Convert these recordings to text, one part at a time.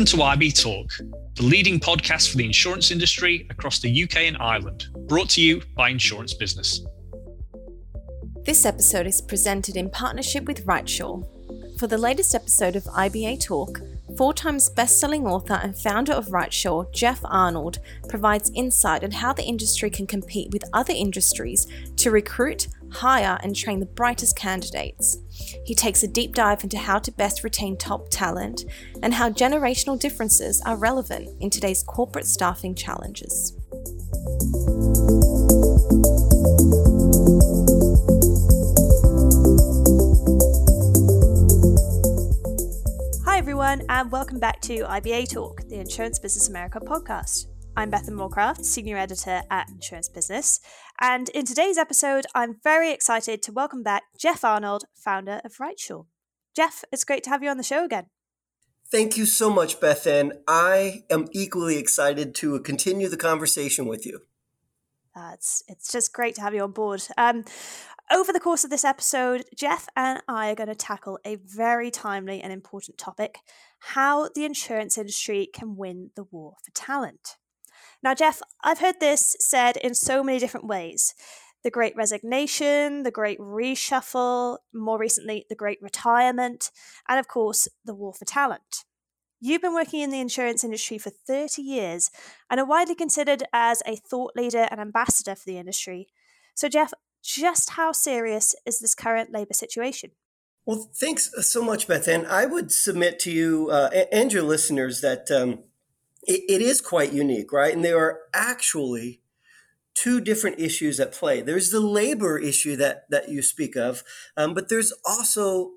Welcome to IB Talk, the leading podcast for the insurance industry across the UK and Ireland, brought to you by Insurance Business. This episode is presented in partnership with Rightsure. For the latest episode of IBA Talk, four times best selling author and founder of Rightsure, Jeff Arnold, provides insight on how the industry can compete with other industries to recruit, hire, and train the brightest candidates. He takes a deep dive into how to best retain top talent and how generational differences are relevant in today's corporate staffing challenges. Hi, everyone, and welcome back to IBA Talk, the Insurance Business America podcast. I'm Bethan Moorcraft, Senior Editor at Insurance Business, and in today's episode, I'm very excited to welcome back Jeff Arnold, founder of Rightsure. Jeff, it's great to have you on the show again. Thank you so much, Bethan. I am equally excited to continue the conversation with you. Uh, it's it's just great to have you on board. Um, over the course of this episode, Jeff and I are going to tackle a very timely and important topic how the insurance industry can win the war for talent. Now, Jeff, I've heard this said in so many different ways the great resignation, the great reshuffle, more recently, the great retirement, and of course, the war for talent. You've been working in the insurance industry for 30 years and are widely considered as a thought leader and ambassador for the industry. So, Jeff, just how serious is this current labor situation? Well, thanks so much, Bethan. I would submit to you uh, and your listeners that um, it, it is quite unique, right? And there are actually two different issues at play. There's the labor issue that that you speak of, um, but there's also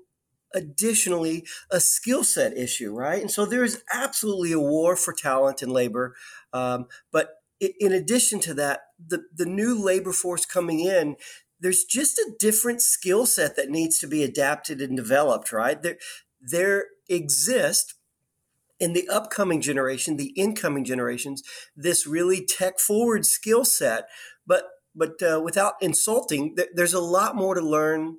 additionally a skill set issue, right? And so there is absolutely a war for talent and labor, um, but in addition to that, the, the new labor force coming in, there's just a different skill set that needs to be adapted and developed, right? There, there exists in the upcoming generation, the incoming generations, this really tech forward skill set, but but uh, without insulting, th- there's a lot more to learn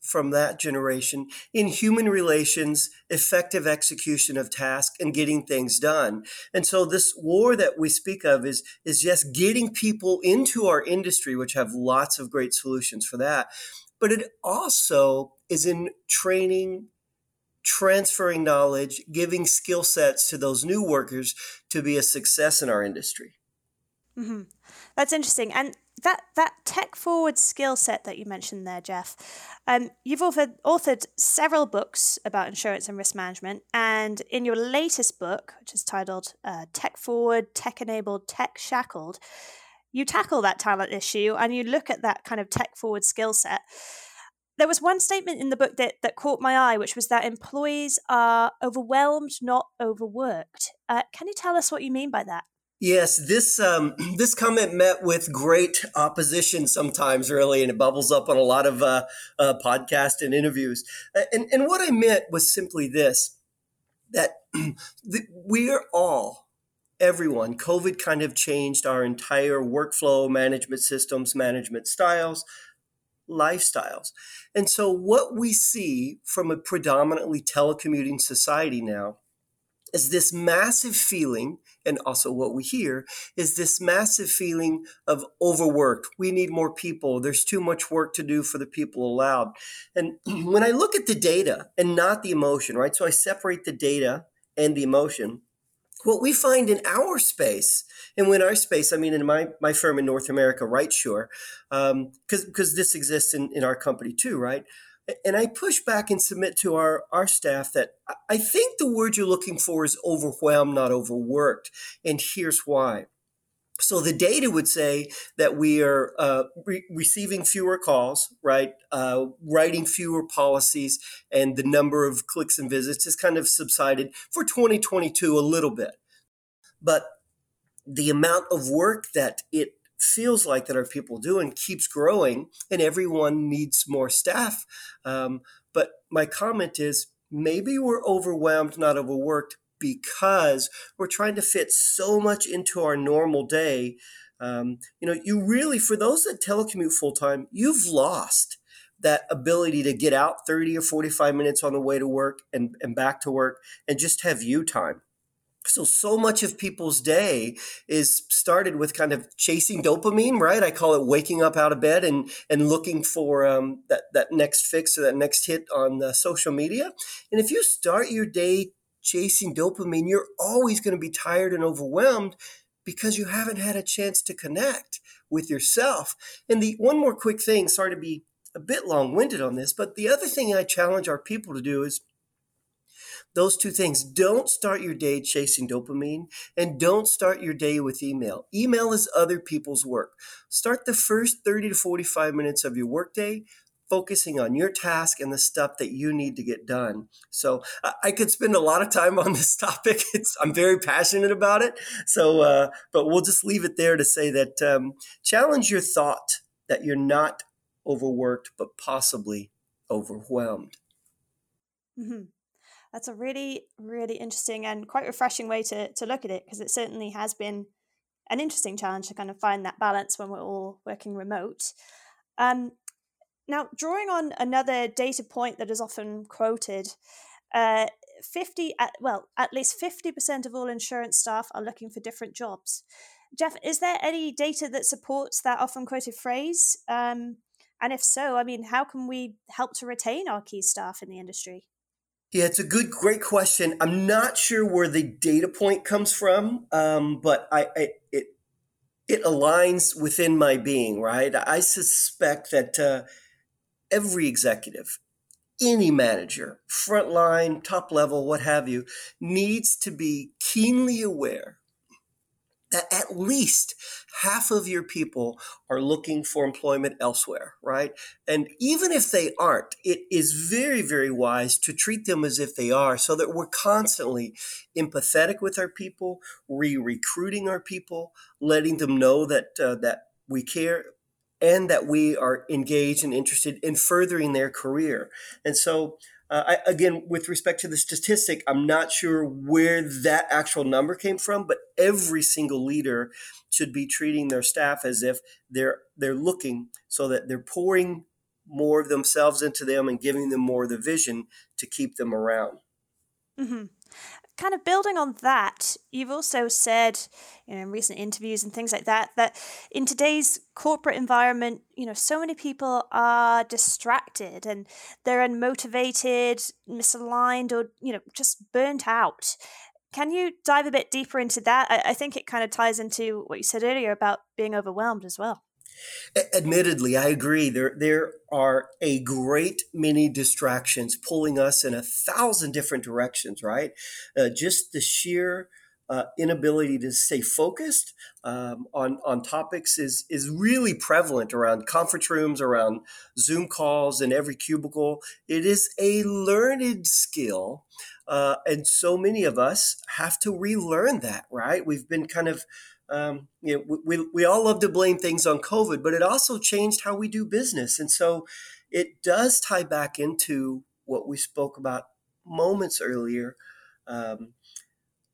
from that generation in human relations, effective execution of tasks, and getting things done. And so this war that we speak of is, is just getting people into our industry, which have lots of great solutions for that. But it also is in training, transferring knowledge, giving skill sets to those new workers to be a success in our industry. Mm-hmm. That's interesting. And that that tech forward skill set that you mentioned there, Jeff, um, you've authored, authored several books about insurance and risk management, and in your latest book, which is titled uh, "Tech Forward, Tech Enabled, Tech Shackled," you tackle that talent issue and you look at that kind of tech forward skill set. There was one statement in the book that, that caught my eye, which was that employees are overwhelmed, not overworked. Uh, can you tell us what you mean by that? Yes, this um, this comment met with great opposition sometimes, really, and it bubbles up on a lot of uh, uh, podcasts and interviews. And and what I meant was simply this: that we are all, everyone. COVID kind of changed our entire workflow, management systems, management styles, lifestyles, and so what we see from a predominantly telecommuting society now is this massive feeling, and also what we hear is this massive feeling of overworked. We need more people. There's too much work to do for the people allowed. And when I look at the data and not the emotion, right? So I separate the data and the emotion. What we find in our space, and when our space, I mean in my, my firm in North America, Rightsure, because um, because this exists in, in our company too, right? and I push back and submit to our, our staff that I think the word you're looking for is overwhelmed, not overworked. And here's why. So the data would say that we are uh, re- receiving fewer calls, right? Uh, writing fewer policies, and the number of clicks and visits has kind of subsided for 2022 a little bit. But the amount of work that it feels like that our people do and keeps growing, and everyone needs more staff. Um, but my comment is maybe we're overwhelmed, not overworked, because we're trying to fit so much into our normal day. Um, you know, you really, for those that telecommute full time, you've lost that ability to get out 30 or 45 minutes on the way to work and, and back to work and just have you time. so so much of people's day is started with kind of chasing dopamine right i call it waking up out of bed and and looking for um, that that next fix or that next hit on uh, social media and if you start your day chasing dopamine you're always going to be tired and overwhelmed because you haven't had a chance to connect with yourself and the one more quick thing sorry to be a bit long-winded on this but the other thing i challenge our people to do is those two things. Don't start your day chasing dopamine and don't start your day with email. Email is other people's work. Start the first 30 to 45 minutes of your workday focusing on your task and the stuff that you need to get done. So I could spend a lot of time on this topic. It's, I'm very passionate about it. So, uh, but we'll just leave it there to say that um, challenge your thought that you're not overworked, but possibly overwhelmed. Mm-hmm that's a really, really interesting and quite refreshing way to, to look at it because it certainly has been an interesting challenge to kind of find that balance when we're all working remote. Um, now, drawing on another data point that is often quoted, uh, 50 at, well at least 50% of all insurance staff are looking for different jobs jeff is there any data that supports that often quoted phrase um, and if so i mean how can we help to retain our key staff in the industry yeah, it's a good, great question. I'm not sure where the data point comes from, um, but I, I, it it aligns within my being. Right, I suspect that uh, every executive, any manager, frontline, top level, what have you, needs to be keenly aware that at least half of your people are looking for employment elsewhere, right? And even if they aren't, it is very, very wise to treat them as if they are so that we're constantly empathetic with our people, re recruiting our people, letting them know that, uh, that we care and that we are engaged and interested in furthering their career. And so, uh, I, again, with respect to the statistic, I'm not sure where that actual number came from, but every single leader should be treating their staff as if they're they're looking so that they're pouring more of themselves into them and giving them more of the vision to keep them around. Mm-hmm kind of building on that, you've also said, you know, in recent interviews and things like that, that in today's corporate environment, you know, so many people are distracted and they're unmotivated, misaligned, or, you know, just burnt out. Can you dive a bit deeper into that? I, I think it kind of ties into what you said earlier about being overwhelmed as well. Admittedly, I agree. There, there are a great many distractions pulling us in a thousand different directions. Right? Uh, just the sheer uh, inability to stay focused um, on on topics is is really prevalent around conference rooms, around Zoom calls, in every cubicle. It is a learned skill, uh, and so many of us have to relearn that. Right? We've been kind of um, you know, we, we all love to blame things on COVID, but it also changed how we do business. And so it does tie back into what we spoke about moments earlier um,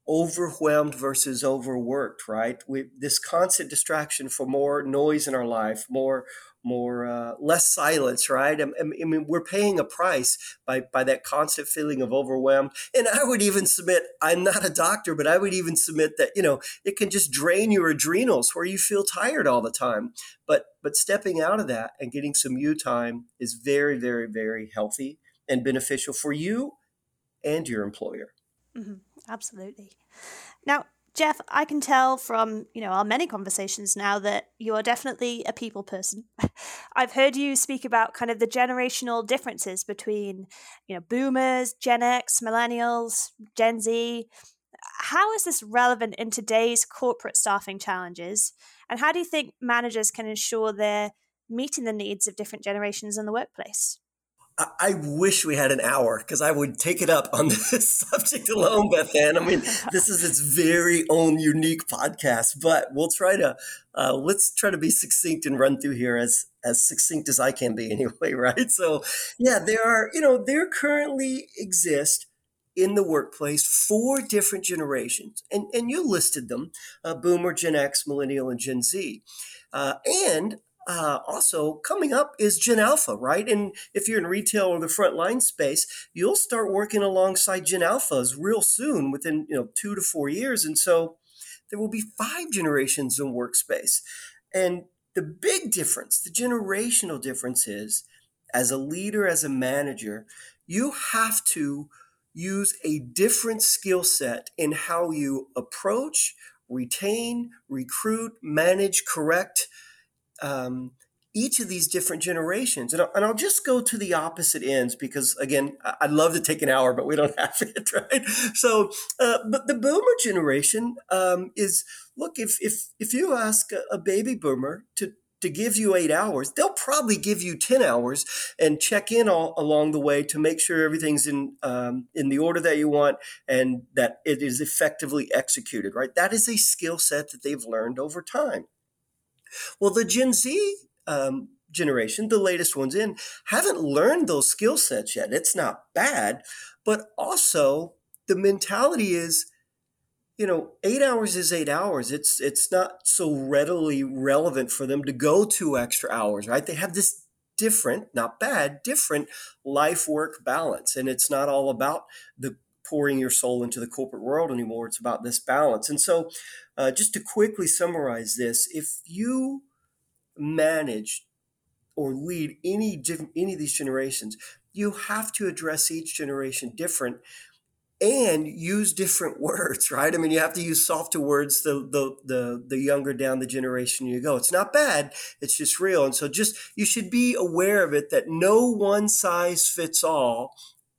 overwhelmed versus overworked, right? We, this constant distraction for more noise in our life, more more uh, less silence right? I, I, mean we're paying a price by by that constant feeling of overwhelmed. And i would even submit i'm not a doctor but i would even submit that you know it can just drain your adrenals where you feel tired all the time. But but stepping out of that and getting some you time is very very very healthy and beneficial for you and your employer. Mm-hmm. absolutely. Now Jeff, I can tell from, you know, our many conversations now that you are definitely a people person. I've heard you speak about kind of the generational differences between, you know, boomers, Gen X, millennials, Gen Z. How is this relevant in today's corporate staffing challenges? And how do you think managers can ensure they're meeting the needs of different generations in the workplace? I wish we had an hour because I would take it up on this subject alone, Bethan. I mean, this is its very own unique podcast, but we'll try to uh, let's try to be succinct and run through here as as succinct as I can be, anyway. Right? So, yeah, there are you know there currently exist in the workplace four different generations, and and you listed them: uh, Boomer, Gen X, Millennial, and Gen Z, uh, and uh, also coming up is Gen Alpha, right? And if you're in retail or the frontline space, you'll start working alongside Gen Alphas real soon, within you know two to four years, and so there will be five generations in workspace. And the big difference, the generational difference is, as a leader, as a manager, you have to use a different skill set in how you approach, retain, recruit, manage, correct um, each of these different generations. And I'll, and I'll, just go to the opposite ends because, again, I'd love to take an hour, but we don't have it, right? So, uh, but the boomer generation um, is look, if, if, if you ask a, baby boomer to, to give you eight hours, they'll probably give you 10 hours and check in all along the way to make sure everything's in, um, in the order that you want and that it is effectively executed, right? That is a skill set that they've learned over time. Well, the Gen Z um, generation, the latest ones in, haven't learned those skill sets yet. It's not bad, but also the mentality is, you know, eight hours is eight hours. It's it's not so readily relevant for them to go two extra hours, right? They have this different, not bad, different life work balance, and it's not all about the pouring your soul into the corporate world anymore. It's about this balance. And so, uh, just to quickly summarize this, if you manage or lead any any of these generations, you have to address each generation different and use different words, right? I mean, you have to use softer words the the the the younger down the generation you go. It's not bad, it's just real. And so just you should be aware of it that no one size fits all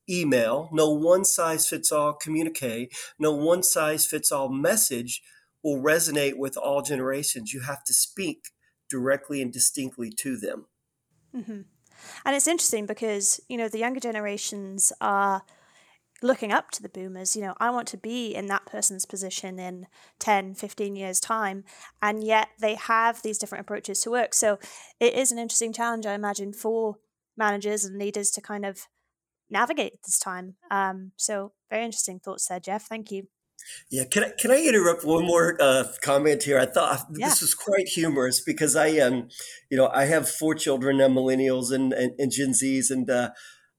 email, no one size fits all communique, no one size fits all message will resonate with all generations. You have to speak directly and distinctly to them. Mm-hmm. And it's interesting because, you know, the younger generations are looking up to the boomers. You know, I want to be in that person's position in 10, 15 years' time. And yet they have these different approaches to work. So it is an interesting challenge, I imagine, for managers and leaders to kind of navigate this time. Um, so very interesting thoughts there, Jeff. Thank you. Yeah, can I can I interrupt one more uh, comment here? I thought yeah. this was quite humorous because I um, you know, I have four children, uh, millennials and, and, and Gen Zs, and uh,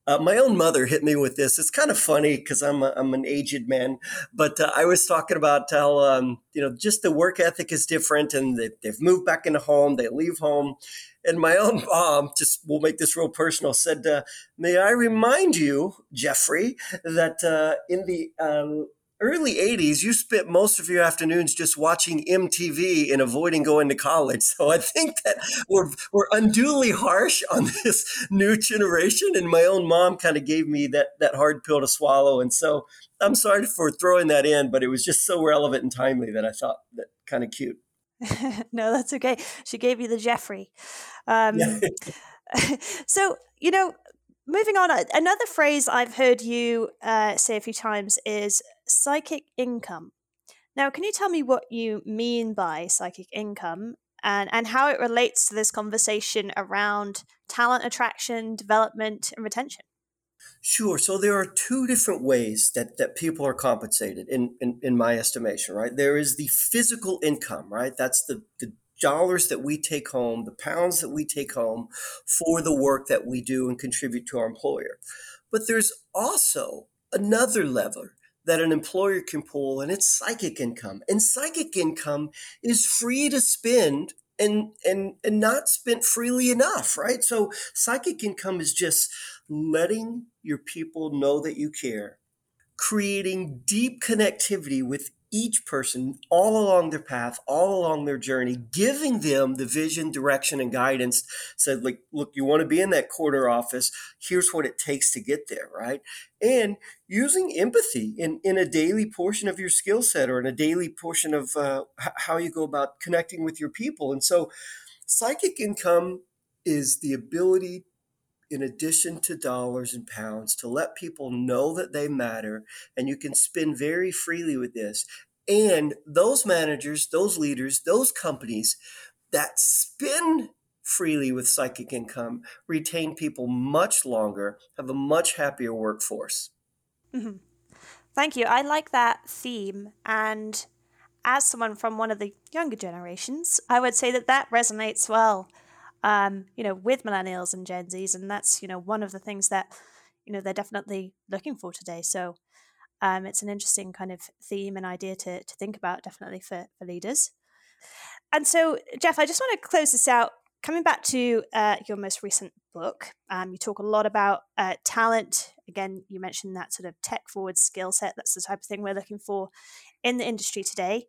uh, my own mother hit me with this. It's kind of funny because I'm a, I'm an aged man, but uh, I was talking about how um, you know just the work ethic is different, and they, they've moved back into home, they leave home, and my own mom, just we'll make this real personal, said, uh, May I remind you, Jeffrey, that uh, in the um, early 80s, you spent most of your afternoons just watching MTV and avoiding going to college. So I think that we're, we're unduly harsh on this new generation. And my own mom kind of gave me that, that hard pill to swallow. And so I'm sorry for throwing that in, but it was just so relevant and timely that I thought that kind of cute. no, that's okay. She gave you the Jeffrey. Um, so, you know, moving on, another phrase I've heard you uh, say a few times is psychic income. Now, can you tell me what you mean by psychic income and, and how it relates to this conversation around talent attraction, development, and retention? Sure. So there are two different ways that, that people are compensated in, in, in my estimation, right? There is the physical income, right? That's the, the dollars that we take home, the pounds that we take home for the work that we do and contribute to our employer. But there's also another lever that an employer can pull, and it's psychic income. And psychic income is free to spend and and and not spent freely enough, right? So psychic income is just letting your people know that you care, creating deep connectivity with each person all along their path, all along their journey, giving them the vision, direction, and guidance. Said, like, look, you want to be in that corner office. Here's what it takes to get there, right? And using empathy in, in a daily portion of your skill set or in a daily portion of uh, how you go about connecting with your people. And so, psychic income is the ability in addition to dollars and pounds to let people know that they matter and you can spend very freely with this and those managers those leaders those companies that spend freely with psychic income retain people much longer have a much happier workforce mm-hmm. thank you i like that theme and as someone from one of the younger generations i would say that that resonates well um, you know, with millennials and Gen Zs, and that's you know one of the things that you know they're definitely looking for today. So um, it's an interesting kind of theme and idea to to think about, definitely for for leaders. And so, Jeff, I just want to close this out. Coming back to uh, your most recent book, um, you talk a lot about uh, talent. Again, you mentioned that sort of tech forward skill set. That's the type of thing we're looking for in the industry today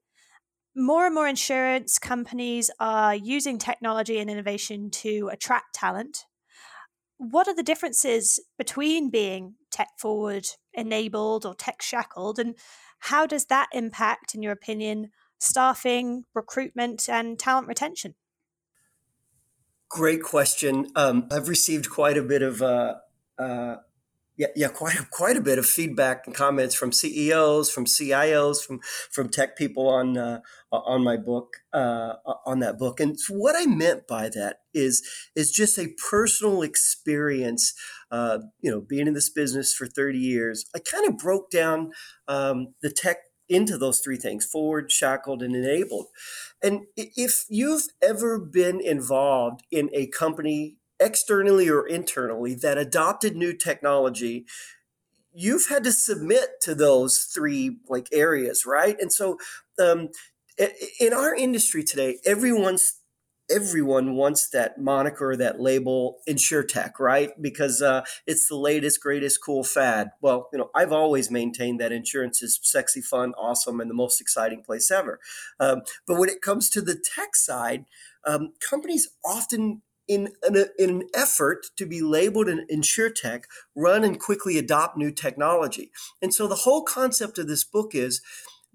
more and more insurance companies are using technology and innovation to attract talent. What are the differences between being tech forward enabled or tech shackled? And how does that impact, in your opinion, staffing, recruitment, and talent retention? Great question. Um, I've received quite a bit of uh, uh, yeah, yeah, quite quite a bit of feedback and comments from CEOs, from CIOs, from from tech people on uh, on my book uh, on that book. And what I meant by that is is just a personal experience. Uh, you know, being in this business for thirty years, I kind of broke down um, the tech into those three things forward, shackled, and enabled. And if you've ever been involved in a company externally or internally that adopted new technology you've had to submit to those three like areas right? And so um, in our industry today everyone's everyone wants that moniker that label insurtech right? Because uh, it's the latest greatest cool fad. Well you know i've always maintained that insurance is sexy fun awesome and the most exciting place ever. Um, but when it comes to the tech side um, companies often in an, in an effort to be labeled an insurtech, run and quickly adopt new technology. And so the whole concept of this book is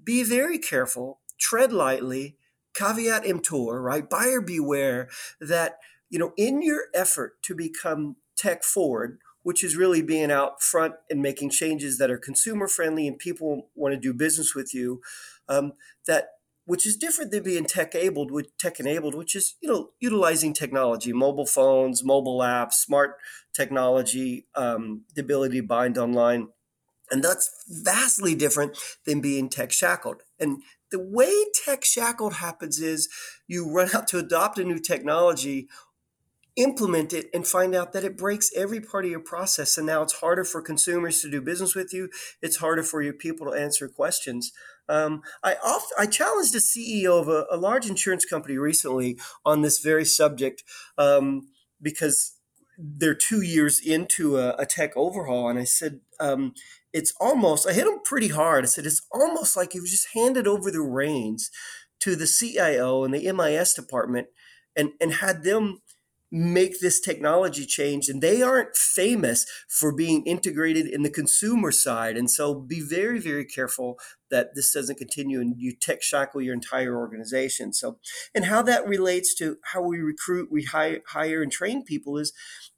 be very careful, tread lightly, caveat emptor, right? Buyer beware that, you know, in your effort to become tech forward, which is really being out front and making changes that are consumer friendly and people want to do business with you, um, that which is different than being tech enabled with tech enabled which is you know utilizing technology mobile phones mobile apps smart technology um, the ability to bind online. And that's vastly different than being tech shackled and the way tech shackled happens is you run out to adopt a new technology implement it and find out that it breaks every part of your process and now it's harder for consumers to do business with you it's harder for your people to answer questions um, I oft, I challenged a CEO of a, a, large insurance company recently on this very subject um, because they're two years into a, a tech overhaul, and I said um, it's almost. I hit them pretty hard. I said it's almost like you've just handed over the reins to the CIO and the MIS department, and and had them make this technology change and they aren't famous for being integrated in the consumer side. And so be very very careful that this doesn't continue and you tech shackle your entire organization. So and how that relates to how we recruit we hire, hire and train people is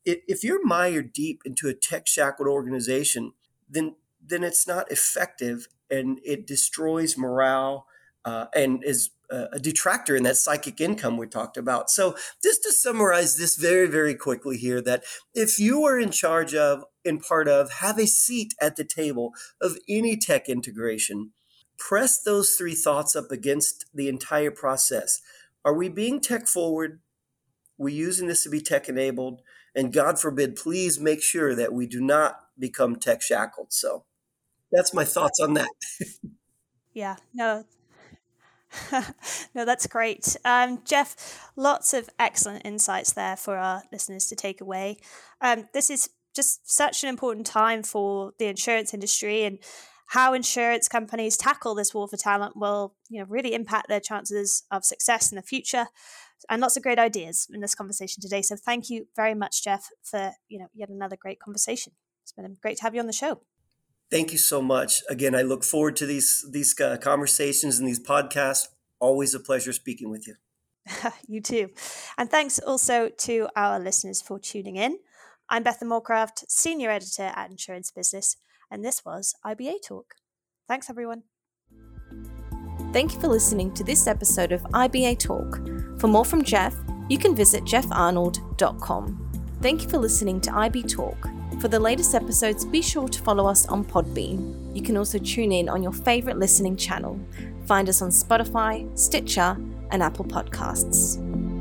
if you're mired deep into a tech shackled organization then then it's not effective and it destroys morale uh, and is a detractor in that psychic income we talked about. So, just to summarize this very, very quickly here, that if you are in charge of, in part of, have a seat at the table of any tech integration, press those three thoughts up against the entire process. Are we being tech forward? We using this to be tech enabled? And God forbid, please make sure that we do not become tech shackled. So, that's my thoughts on that. yeah, no, no, that's great. Um, Jeff, lots of excellent insights there for our listeners to take away. Um, this is just such an important time for the insurance industry and how insurance companies tackle this war for talent will you know really impact their chances of success in the future and lots of great ideas in this conversation today so thank you very much jeff for you know yet another great conversation it's been great to have you on the show Thank you so much. Again, I look forward to these these uh, conversations and these podcasts. Always a pleasure speaking with you. you too. And thanks also to our listeners for tuning in. I'm Bethan Moorcraft, Senior Editor at Insurance Business, and this was IBA Talk. Thanks, everyone. Thank you for listening to this episode of IBA Talk. For more from Jeff, you can visit jeffarnold.com. Thank you for listening to IB Talk. For the latest episodes, be sure to follow us on Podbean. You can also tune in on your favourite listening channel. Find us on Spotify, Stitcher, and Apple Podcasts.